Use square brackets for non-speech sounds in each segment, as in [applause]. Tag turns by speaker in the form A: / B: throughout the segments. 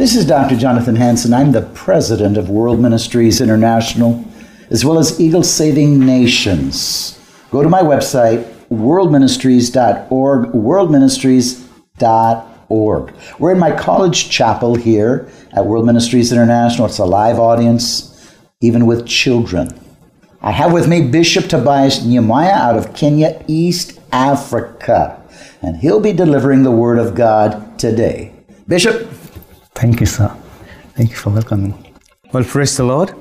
A: This is Dr. Jonathan Hansen. I'm the president of World Ministries International, as well as Eagle Saving Nations. Go to my website, worldministries.org, worldministries.org. We're in my college chapel here at World Ministries International. It's a live audience, even with children. I have with me Bishop Tobias Nyamwaya out of Kenya, East Africa, and he'll be delivering the Word of God today. Bishop,
B: Thank you, sir. Thank you for welcoming. Well, praise the Lord.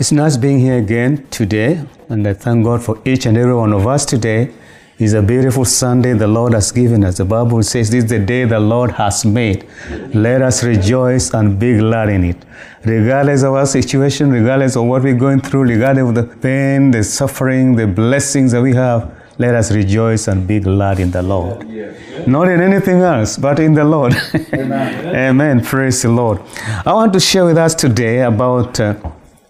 B: It's nice being here again today, and I thank God for each and every one of us today. It's a beautiful Sunday the Lord has given us. The Bible says this is the day the Lord has made. Let us rejoice and be glad in it. Regardless of our situation, regardless of what we're going through, regardless of the pain, the suffering, the blessings that we have, let us rejoice and be glad in the Lord. Not in anything else, but in the Lord. Amen. [laughs] Amen. Praise the Lord. I want to share with us today about uh,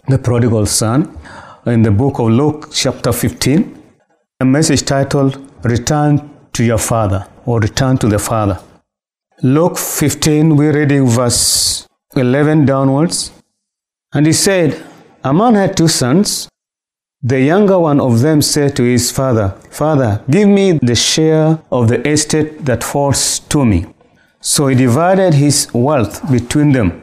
B: the prodigal son in the book of Luke, chapter 15. A message titled Return to Your Father or Return to the Father. Luke 15, we're reading verse 11 downwards. And he said, A man had two sons. The younger one of them said to his father, Father, give me the share of the estate that falls to me. So he divided his wealth between them.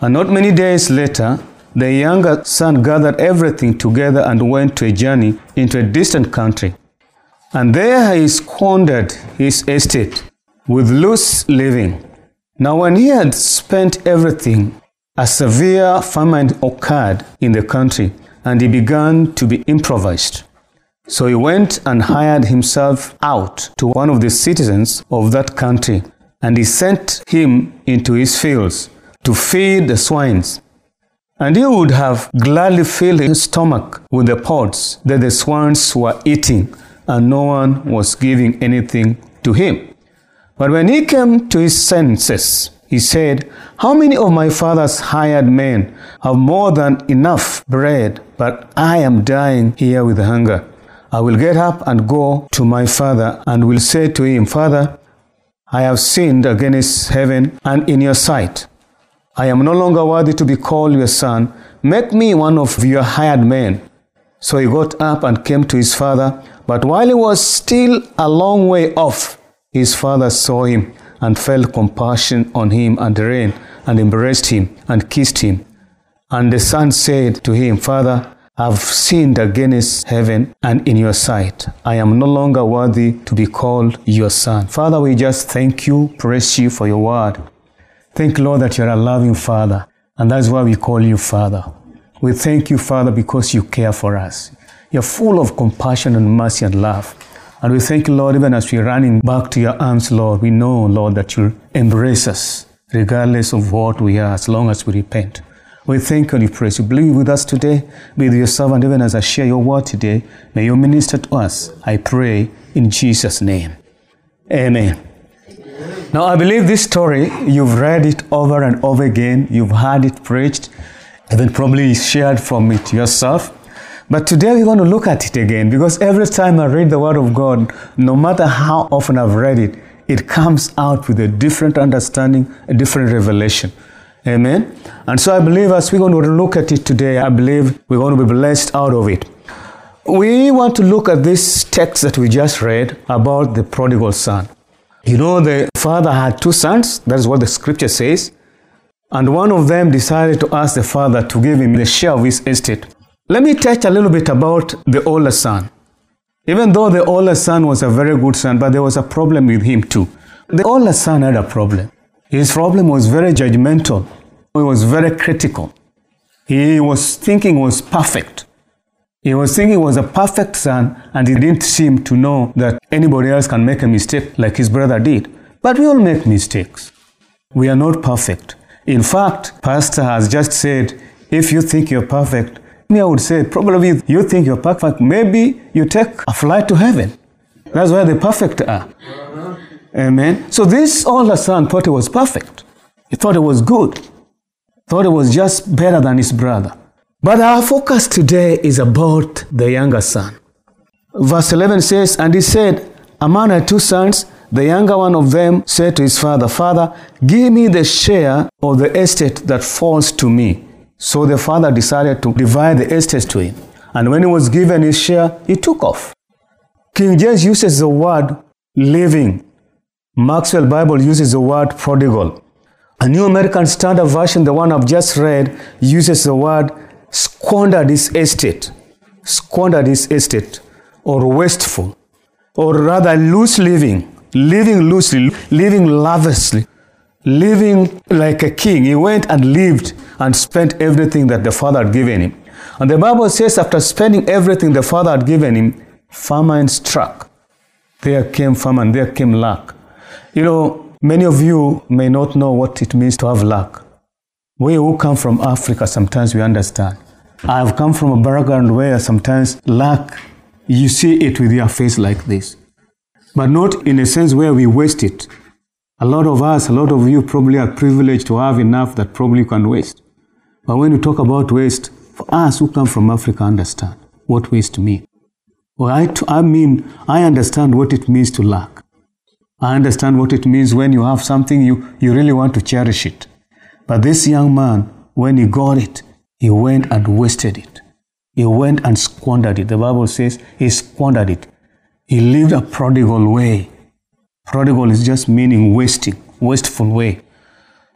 B: And not many days later, the younger son gathered everything together and went to a journey into a distant country. And there he squandered his estate with loose living. Now, when he had spent everything, a severe famine occurred in the country, and he began to be improvised. So he went and hired himself out to one of the citizens of that country, and he sent him into his fields to feed the swines. And he would have gladly filled his stomach with the pods that the swines were eating, and no one was giving anything to him. But when he came to his senses, he said, How many of my father's hired men have more than enough bread, but I am dying here with hunger? I will get up and go to my father and will say to him, Father, I have sinned against heaven and in your sight. I am no longer worthy to be called your son. Make me one of your hired men. So he got up and came to his father. But while he was still a long way off, his father saw him and felt compassion on him and ran and embraced him and kissed him. And the son said to him, Father, I've sinned against heaven and in your sight. I am no longer worthy to be called your son. Father, we just thank you, praise you for your word. Thank Lord that you're a loving Father, and that's why we call you Father. We thank you, Father, because you care for us. You're full of compassion and mercy and love. And we thank you, Lord, even as we're running back to your arms, Lord, we know, Lord, that you'll embrace us regardless of what we are, as long as we repent. We thank you and we praise you. Believe with us today. Be with your servant, even as I share your word today. May you minister to us. I pray in Jesus' name. Amen. Now, I believe this story, you've read it over and over again. You've heard it preached, even probably shared from it yourself. But today we're going to look at it again because every time I read the Word of God, no matter how often I've read it, it comes out with a different understanding, a different revelation. Amen. And so I believe as we're going to look at it today, I believe we're going to be blessed out of it. we want to look at this text that we just read about the prodigal son. You know, the father had two sons, that is what the scripture says, and one of them decided to ask the father to give him the share of his estate. Let me touch a little bit about the older son. Even though the older son was a very good son, but there was a problem with him too. The older son had a problem. His problem was very judgmental. He was very critical. He was thinking he was perfect. He was thinking he was a perfect son, and he didn't seem to know that anybody else can make a mistake like his brother did. But we all make mistakes. We are not perfect. In fact, Pastor has just said, if you think you're perfect, me, I would say, probably you think you're perfect. Maybe you take a flight to heaven. That's where the perfect are. Amen. So this older son thought he was perfect. He thought it was good. Thought it was just better than his brother. But our focus today is about the younger son. Verse 11 says, And he said, A man had two sons. The younger one of them said to his father, Father, give me the share of the estate that falls to me. So the father decided to divide the estate to him. And when he was given his share, he took off. King James uses the word living. Maxwell Bible uses the word prodigal. A New American Standard Version, the one I've just read, uses the word squander this estate, squander this estate, or wasteful, or rather loose living, living loosely, living lavishly, living like a king. He went and lived and spent everything that the father had given him. And the Bible says, after spending everything the father had given him, famine struck. There came famine, there came lack. You know, many of you may not know what it means to have lack. We who come from Africa, sometimes we understand. I've come from a background where sometimes lack, you see it with your face like this. But not in a sense where we waste it. A lot of us, a lot of you probably are privileged to have enough that probably you can waste. But when you talk about waste, for us who come from Africa understand what waste means. Well, I, I mean, I understand what it means to lack. I understand what it means when you have something, you, you really want to cherish it. But this young man, when he got it, he went and wasted it. He went and squandered it. The Bible says he squandered it. He lived a prodigal way. Prodigal is just meaning wasting, wasteful way.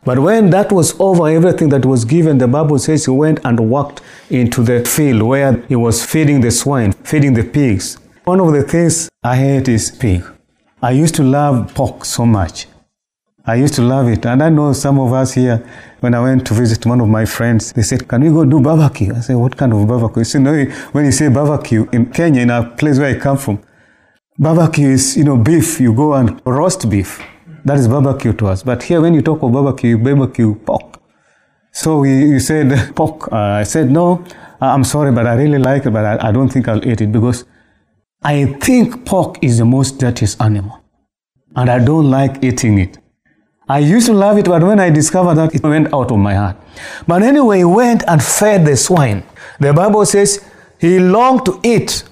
B: But when that was over, everything that was given, the Bible says he went and walked into the field where he was feeding the swine, feeding the pigs. One of the things I hate is pig. I used to love pork so much. I used to love it. And I know some of us here, when I went to visit one of my friends, they said, Can we go do barbecue? I said, What kind of barbecue? You see, no, when you say barbecue in Kenya, in a place where I come from, barbecue is, you know, beef. You go and roast beef. That is barbecue to us. But here, when you talk of barbecue, you barbecue pork. So you said [laughs] pork. Uh, I said, no, I'm sorry, but I really like it, but I, I don't think I'll eat it because I think pork is the most dirtiest animal. And I don't like eating it. I used to love it, but when I discovered that, it went out of my heart. But anyway, he went and fed the swine. The Bible says he longed to eat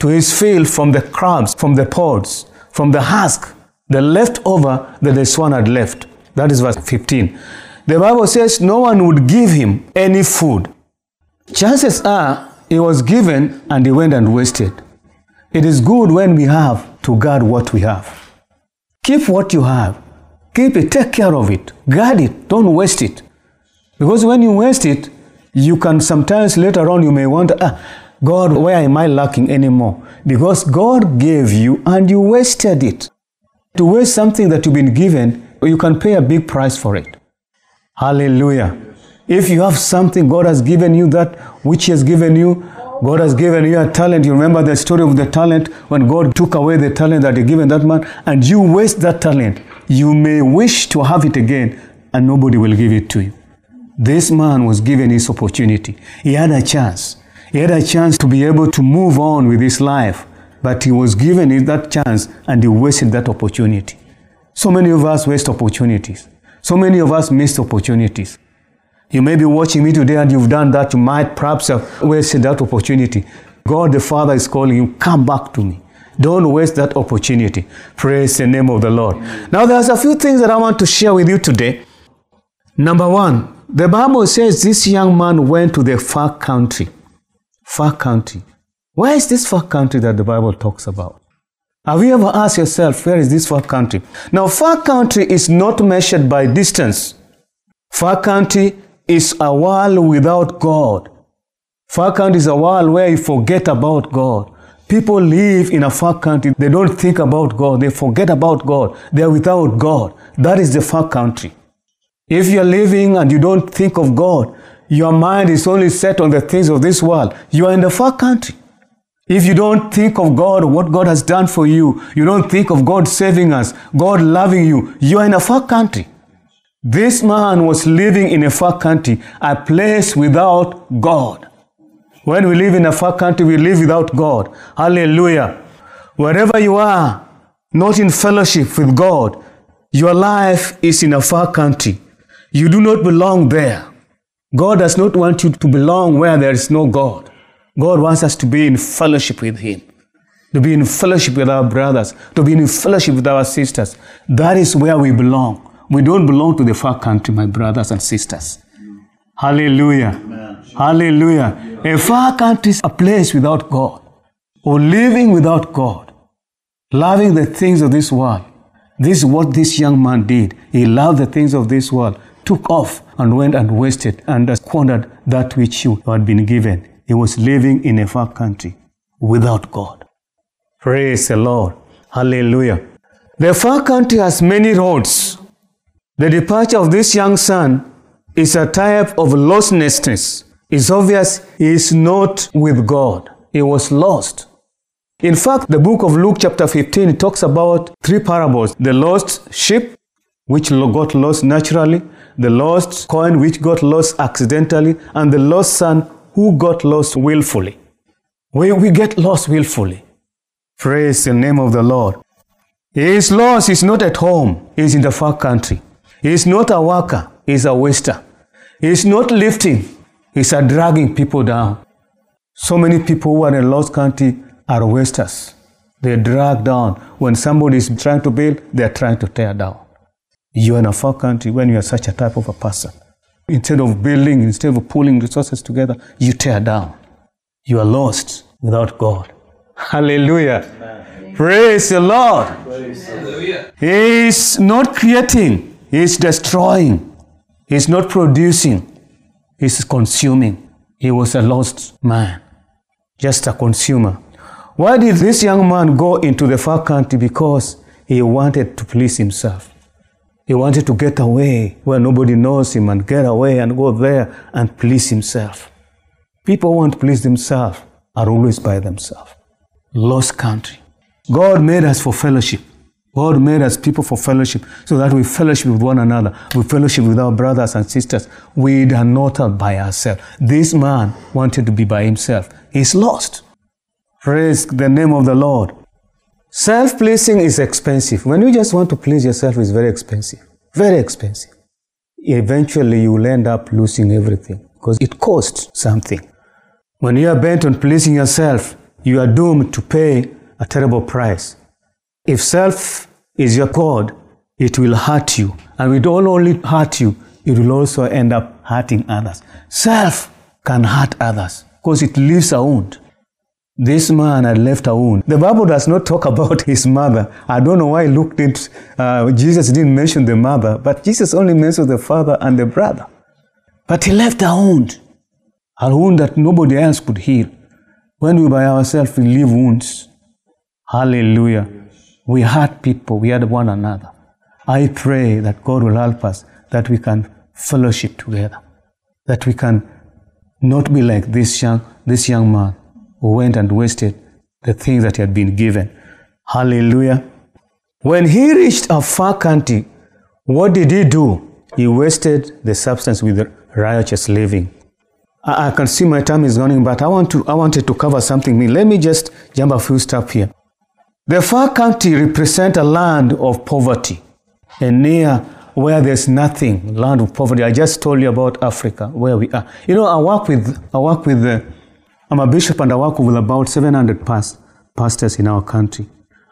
B: to his fill from the crumbs, from the pods, from the husk the leftover that the swan had left. That is verse 15. The Bible says no one would give him any food. Chances are he was given and he went and wasted. It is good when we have to guard what we have. Keep what you have. Keep it. Take care of it. Guard it. Don't waste it. Because when you waste it, you can sometimes later on you may wonder, ah, God, where am I lacking anymore? Because God gave you and you wasted it. To waste something that you've been given, you can pay a big price for it. Hallelujah. If you have something, God has given you that which He has given you. God has given you a talent. You remember the story of the talent when God took away the talent that He given that man, and you waste that talent. You may wish to have it again, and nobody will give it to you. This man was given his opportunity. He had a chance. He had a chance to be able to move on with his life. But he was given that chance and he wasted that opportunity. So many of us waste opportunities. So many of us missed opportunities. You may be watching me today and you've done that. You might perhaps have wasted that opportunity. God the Father is calling you, come back to me. Don't waste that opportunity. Praise the name of the Lord. Now, there's a few things that I want to share with you today. Number one, the Bible says this young man went to the far country. Far country. Where is this far country that the Bible talks about? Have you ever asked yourself, where is this far country? Now, far country is not measured by distance. Far country is a world without God. Far country is a world where you forget about God. People live in a far country, they don't think about God, they forget about God, they are without God. That is the far country. If you are living and you don't think of God, your mind is only set on the things of this world, you are in the far country. If you don't think of God, what God has done for you, you don't think of God saving us, God loving you, you are in a far country. This man was living in a far country, a place without God. When we live in a far country, we live without God. Hallelujah. Wherever you are, not in fellowship with God, your life is in a far country. You do not belong there. God does not want you to belong where there is no God. God wants us to be in fellowship with Him, to be in fellowship with our brothers, to be in fellowship with our sisters. That is where we belong. We don't belong to the far country, my brothers and sisters. Hallelujah. Hallelujah. A far country is a place without God, or living without God, loving the things of this world. This is what this young man did. He loved the things of this world, took off and went and wasted and squandered that which he had been given. He was living in a far country without God. Praise the Lord. Hallelujah. The far country has many roads. The departure of this young son is a type of lostness. It's obvious he is not with God. He was lost. In fact, the book of Luke, chapter 15, talks about three parables the lost sheep, which got lost naturally, the lost coin, which got lost accidentally, and the lost son, who got lost willfully. We, we get lost willfully. Praise the name of the Lord. He is lost, he's not at home, he's in the far country. He is not a worker, he's a waster. He is not lifting, he's a dragging people down. So many people who are in lost country are wasters. They're dragged down. When somebody is trying to build, they're trying to tear down. You're in a far country when you are such a type of a person. Instead of building, instead of pulling resources together, you tear down. You are lost without God. Hallelujah. Amen. Praise the Lord. Praise he is not creating, He is destroying. He is not producing, He is consuming. He was a lost man, just a consumer. Why did this young man go into the far country? Because he wanted to please himself. He wanted to get away where nobody knows him and get away and go there and please himself. People want to please themselves are always by themselves. Lost country. God made us for fellowship. God made us people for fellowship so that we fellowship with one another. We fellowship with our brothers and sisters. We are not by ourselves. This man wanted to be by himself. He's lost. Praise the name of the Lord. Self pleasing is expensive. When you just want to please yourself, it's very expensive. Very expensive. Eventually, you will end up losing everything because it costs something. When you are bent on pleasing yourself, you are doomed to pay a terrible price. If self is your God, it will hurt you. And it will only hurt you, it will also end up hurting others. Self can hurt others because it leaves a wound. This man had left a wound. The Bible does not talk [laughs] about his mother. I don't know why Luke did. Uh, Jesus didn't mention the mother, but Jesus only mentioned the father and the brother. But he left a wound, a wound that nobody else could heal. When we by ourselves we leave wounds. Hallelujah. We hurt people. We hurt one another. I pray that God will help us, that we can fellowship together, that we can not be like this young, this young man who went and wasted the things that he had been given. Hallelujah. When he reached a far country, what did he do? He wasted the substance with riotous living. I, I can see my time is running, but I want to I wanted to cover something. Let me just jump a few steps here. The far country represent a land of poverty, and near where there's nothing, land of poverty. I just told you about Africa, where we are. You know, I work with I work with the I'm a bishop and I work with about 700 past, pastors in our country.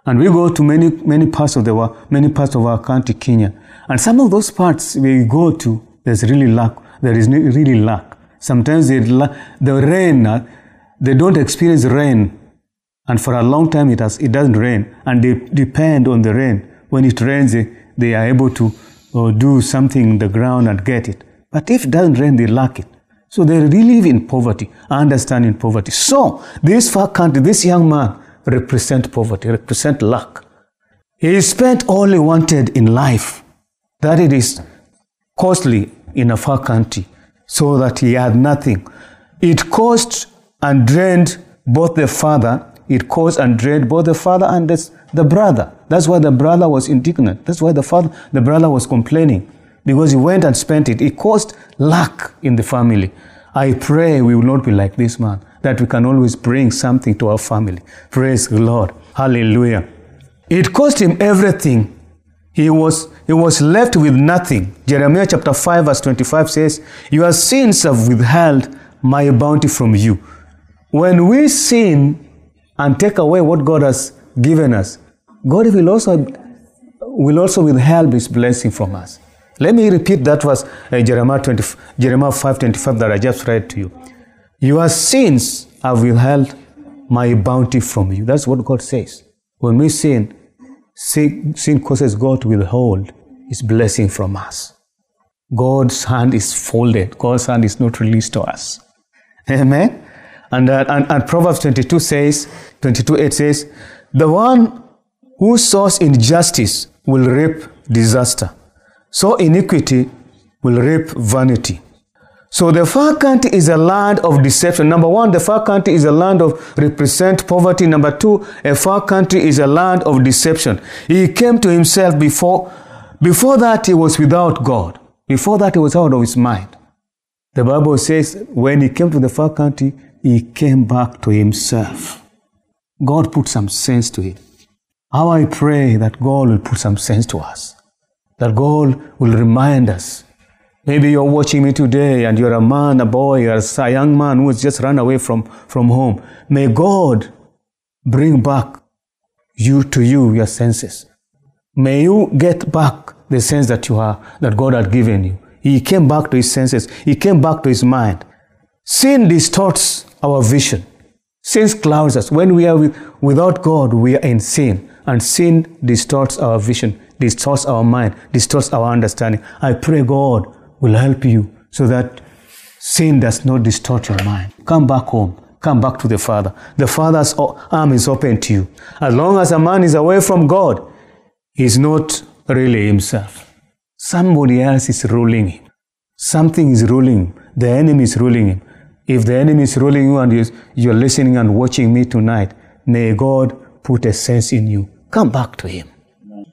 B: And we go to many, many parts of the world, many parts of our country, Kenya. And some of those parts we go to, there's really lack. There is really lack. Sometimes the rain, uh, they don't experience rain, and for a long time it, has, it doesn't rain, and they depend on the rain. When it rains, they, are able to uh, do something in the ground and get it. But if it doesn't rain, they lack it. So they live in poverty, understanding poverty. So this far country, this young man represent poverty, represent lack. He spent all he wanted in life, that it is costly in a far country, so that he had nothing. It cost and drained both the father, it caused and dread both the father and the brother. That's why the brother was indignant. That's why the father, the brother was complaining because he went and spent it. It caused lack in the family. I pray we will not be like this man, that we can always bring something to our family. Praise the Lord. Hallelujah. It cost him everything. He was, he was left with nothing. Jeremiah chapter 5, verse 25 says, Your sins have withheld my bounty from you. When we sin and take away what God has given us, God will also, will also withhold his blessing from us. Let me repeat that verse, uh, Jeremiah, 20, Jeremiah 5.25 that I just read to you. Your sins have withheld my bounty from you. That's what God says. When we sin, sin, sin causes God to withhold his blessing from us. God's hand is folded. God's hand is not released to us. Amen. And, uh, and, and Proverbs 22 says, 22 8 says, the one who sows injustice will reap disaster. So iniquity will reap vanity. So the far country is a land of deception. Number one, the far country is a land of represent poverty. Number two, a far country is a land of deception. He came to himself before, before that he was without God. Before that he was out of his mind. The Bible says when he came to the far country, he came back to himself. God put some sense to him. How I pray that God will put some sense to us that God will remind us. Maybe you're watching me today and you're a man, a boy, or a young man who has just run away from, from home. May God bring back you to you, your senses. May you get back the sense that you are, that God had given you. He came back to his senses. He came back to his mind. Sin distorts our vision. Sin clouds us. When we are with, without God, we are in sin. And sin distorts our vision distorts our mind, distorts our understanding. I pray God will help you so that sin does not distort your mind. Come back home. Come back to the Father. The Father's arm is open to you. As long as a man is away from God, he's not really himself. Somebody else is ruling him. Something is ruling him. The enemy is ruling him. If the enemy is ruling you and you're listening and watching me tonight, may God put a sense in you. Come back to him.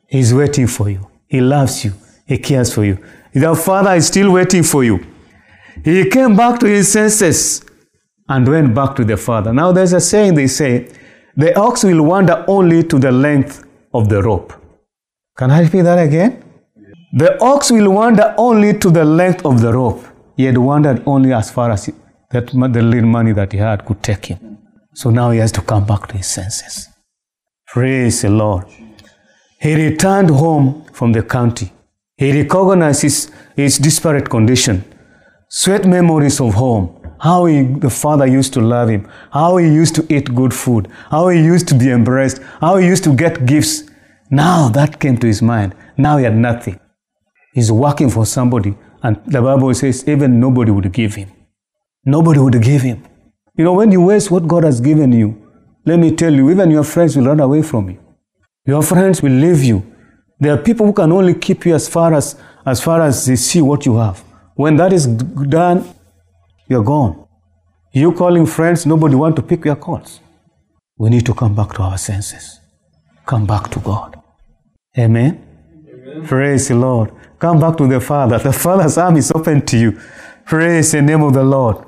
B: He's waiting for you. He loves you. He cares for you. Your father is still waiting for you. He came back to his senses and went back to the father. Now there's a saying they say, the ox will wander only to the length of the rope. Can I repeat that again? The ox will wander only to the length of the rope. He had wandered only as far as that the little money that he had could take him. So now he has to come back to his senses. Praise the Lord. He returned home from the county. He recognized his, his disparate condition, sweet memories of home, how he, the father used to love him, how he used to eat good food, how he used to be embraced, how he used to get gifts. Now that came to his mind. Now he had nothing. He's working for somebody, and the Bible says even nobody would give him. Nobody would give him. You know, when you waste what God has given you, let me tell you, even your friends will run away from you. Your friends will leave you. There are people who can only keep you as far as, as far as they see what you have. When that is done, you're gone. You calling friends, nobody want to pick your calls. We need to come back to our senses. Come back to God. Amen. Amen. Praise the Lord. Come back to the Father. The Father's arm is open to you. Praise the name of the Lord.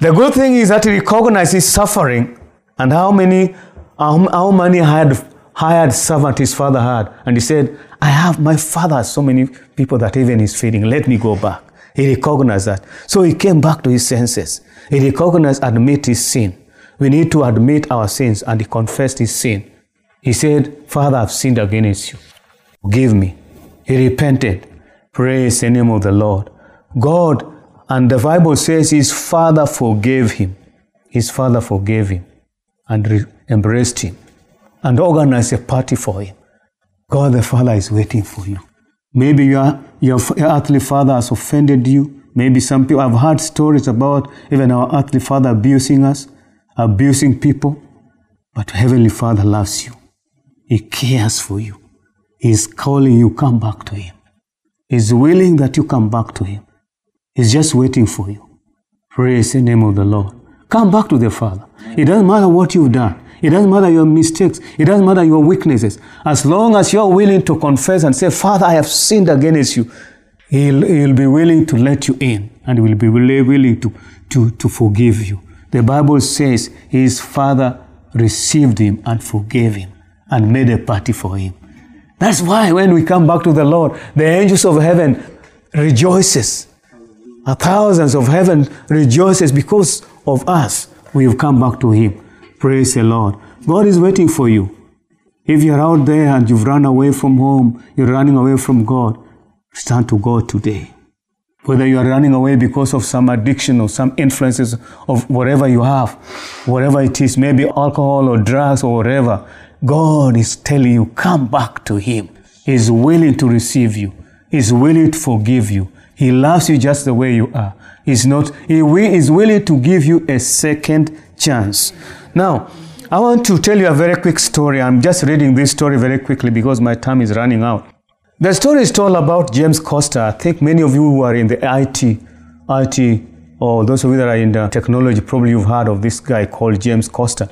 B: The good thing is that he recognizes suffering and how many how, how many had hired servant his father had. And he said, I have, my father so many people that even is feeding. Let me go back. He recognized that. So he came back to his senses. He recognized, admit his sin. We need to admit our sins and he confessed his sin. He said, Father, I've sinned against you. Forgive me. He repented. Praise the name of the Lord. God, and the Bible says his father forgave him. his father forgave him and re- embraced him and organized a party for him. God the Father is waiting for you. Maybe your, your earthly father has offended you. Maybe some people, I've heard stories about even our earthly father abusing us, abusing people. But Heavenly Father loves you. He cares for you. He's calling you, come back to Him. He's willing that you come back to Him. He's just waiting for you. Praise the name of the Lord. Come back to the Father. It doesn't matter what you've done. It doesn't matter your mistakes. It doesn't matter your weaknesses. As long as you're willing to confess and say, Father, I have sinned against you, He'll, he'll be willing to let you in and will be willing to, to, to forgive you. The Bible says his father received him and forgave him and made a party for him. That's why when we come back to the Lord, the angels of heaven rejoices. Thousands of heaven rejoices because of us. We've come back to him. Praise the Lord. God is waiting for you. If you're out there and you've run away from home, you're running away from God, stand to God today. Whether you are running away because of some addiction or some influences of whatever you have, whatever it is, maybe alcohol or drugs or whatever, God is telling you, come back to Him. He's willing to receive you. He's willing to forgive you. He loves you just the way you are. He's not, He is willing to give you a second chance. Now, I want to tell you a very quick story. I'm just reading this story very quickly because my time is running out. The story is told about James Costa. I think many of you who are in the IT, IT, or those of you that are in the technology, probably you've heard of this guy called James Costa.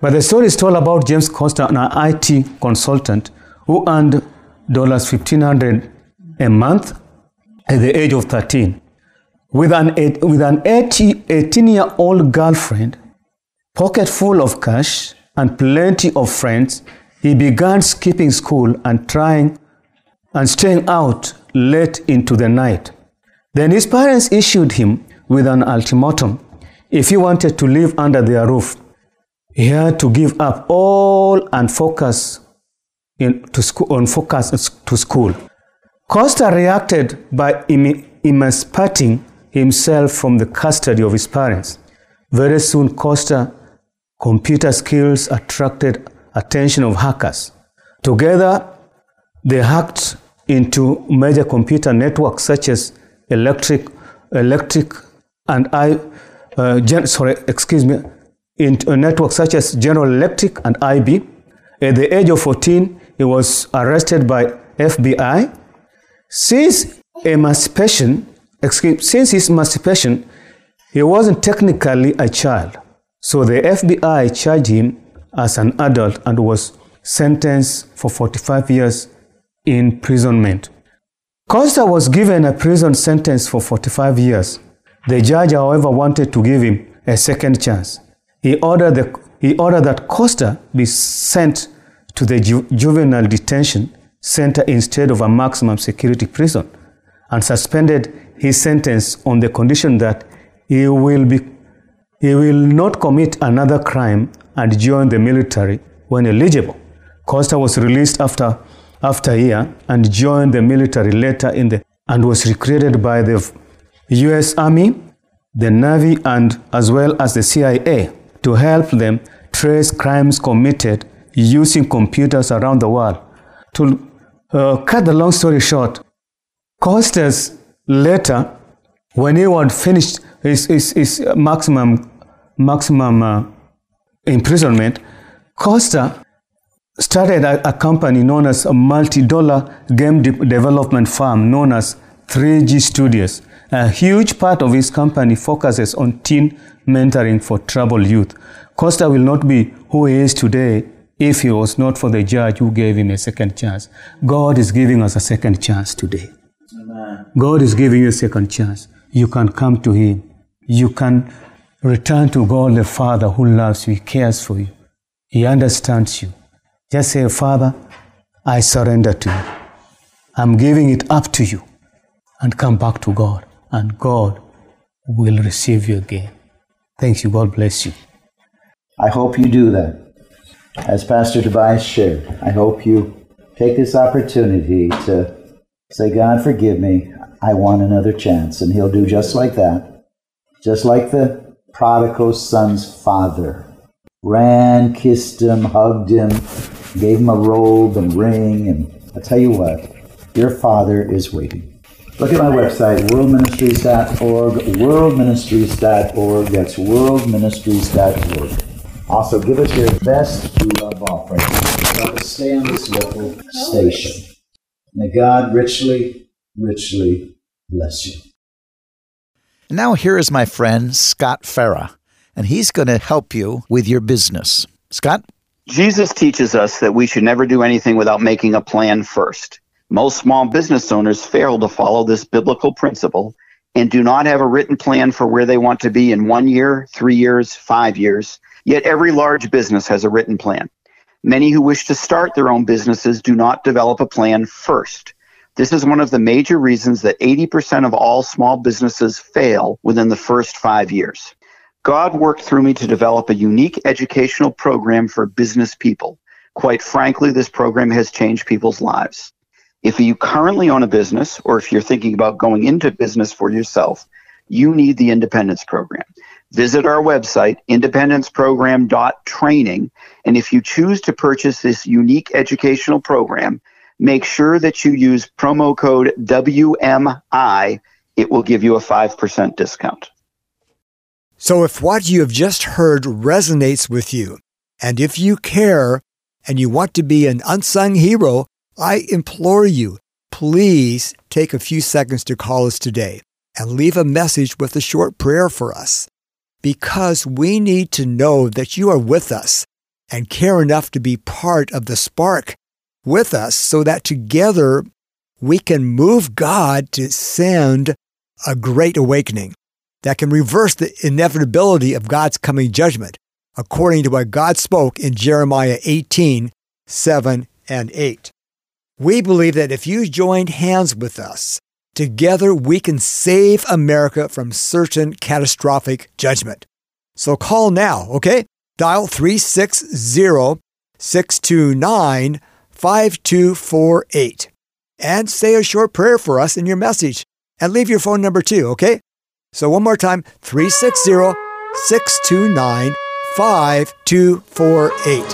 B: But the story is told about James Costa, an IT consultant who earned dollars fifteen hundred a month at the age of 13. With an, with an 18 year old girlfriend, pocket full of cash, and plenty of friends, he began skipping school and trying and staying out late into the night. Then his parents issued him with an ultimatum. If he wanted to live under their roof, he had to give up all and focus in, to school, on focus to school. Costa reacted by emancipating himself from the custody of his parents. Very soon, Costa's computer skills attracted attention of hackers. Together, they hacked into major computer networks such as electric, electric, and I, uh, gen, sorry, excuse me, into networks such as General Electric and IB. At the age of 14, he was arrested by FBI. Since emancipation, excuse, since his emancipation, he wasn't technically a child. So the FBI charged him as an adult and was sentenced for 45 years in imprisonment. Costa was given a prison sentence for 45 years. The judge, however, wanted to give him a second chance. He ordered, the, he ordered that Costa be sent to the ju- juvenile detention center instead of a maximum security prison and suspended his sentence on the condition that he will, be, he will not commit another crime and join the military when eligible. Costa was released after after a year and joined the military later in the and was recruited by the US Army, the Navy, and as well as the CIA to help them trace crimes committed using computers around the world. To uh, cut the long story short, Costas later, when he had finished his, his, his maximum maximum uh, imprisonment, Costa started a, a company known as a multi-dollar game de- development firm known as 3G Studios. A huge part of his company focuses on teen mentoring for troubled youth. Costa will not be who he is today if it was not for the judge who gave him a second chance. God is giving us a second chance today. Amen. God is giving you a second chance. You can come to Him. You can return to God the Father who loves you, He cares for you, He understands you. Just say, Father, I surrender to you. I'm giving it up to you. And come back to God. And God will receive you again. Thank you. God bless you.
A: I hope you do that. As Pastor Tobias shared, I hope you take this opportunity to say, God, forgive me. I want another chance. And He'll do just like that. Just like the prodigal son's father. Ran, kissed him, hugged him, gave him a robe and ring, and I tell you what, your father is waiting. Look at my website, worldministries.org, worldministries.org. That's worldministries.org. Also, give us your best love offering. Help us stay on this local station. May God richly, richly bless you.
C: Now, here is my friend Scott Farah, and he's going to help you with your business. Scott?
D: Jesus teaches us that we should never do anything without making a plan first. Most small business owners fail to follow this biblical principle and do not have a written plan for where they want to be in one year, three years, five years. Yet every large business has a written plan. Many who wish to start their own businesses do not develop a plan first. This is one of the major reasons that 80% of all small businesses fail within the first five years. God worked through me to develop a unique educational program for business people. Quite frankly, this program has changed people's lives. If you currently own a business or if you're thinking about going into business for yourself, you need the Independence Program. Visit our website, independenceprogram.training, and if you choose to purchase this unique educational program, make sure that you use promo code WMI. It will give you a 5% discount.
E: So if what you have just heard resonates with you, and if you care and you want to be an unsung hero, I implore you, please take a few seconds to call us today and leave a message with a short prayer for us because we need to know that you are with us and care enough to be part of the spark with us so that together we can move God to send a great awakening that can reverse the inevitability of God's coming judgment, according to what God spoke in Jeremiah 18 7 and 8. We believe that if you joined hands with us, together we can save America from certain catastrophic judgment. So call now, okay? Dial 360 629 5248 and say a short prayer for us in your message and leave your phone number too, okay? So one more time 360 629 5248.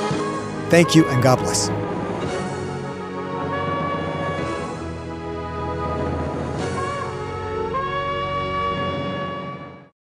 E: Thank you and God bless.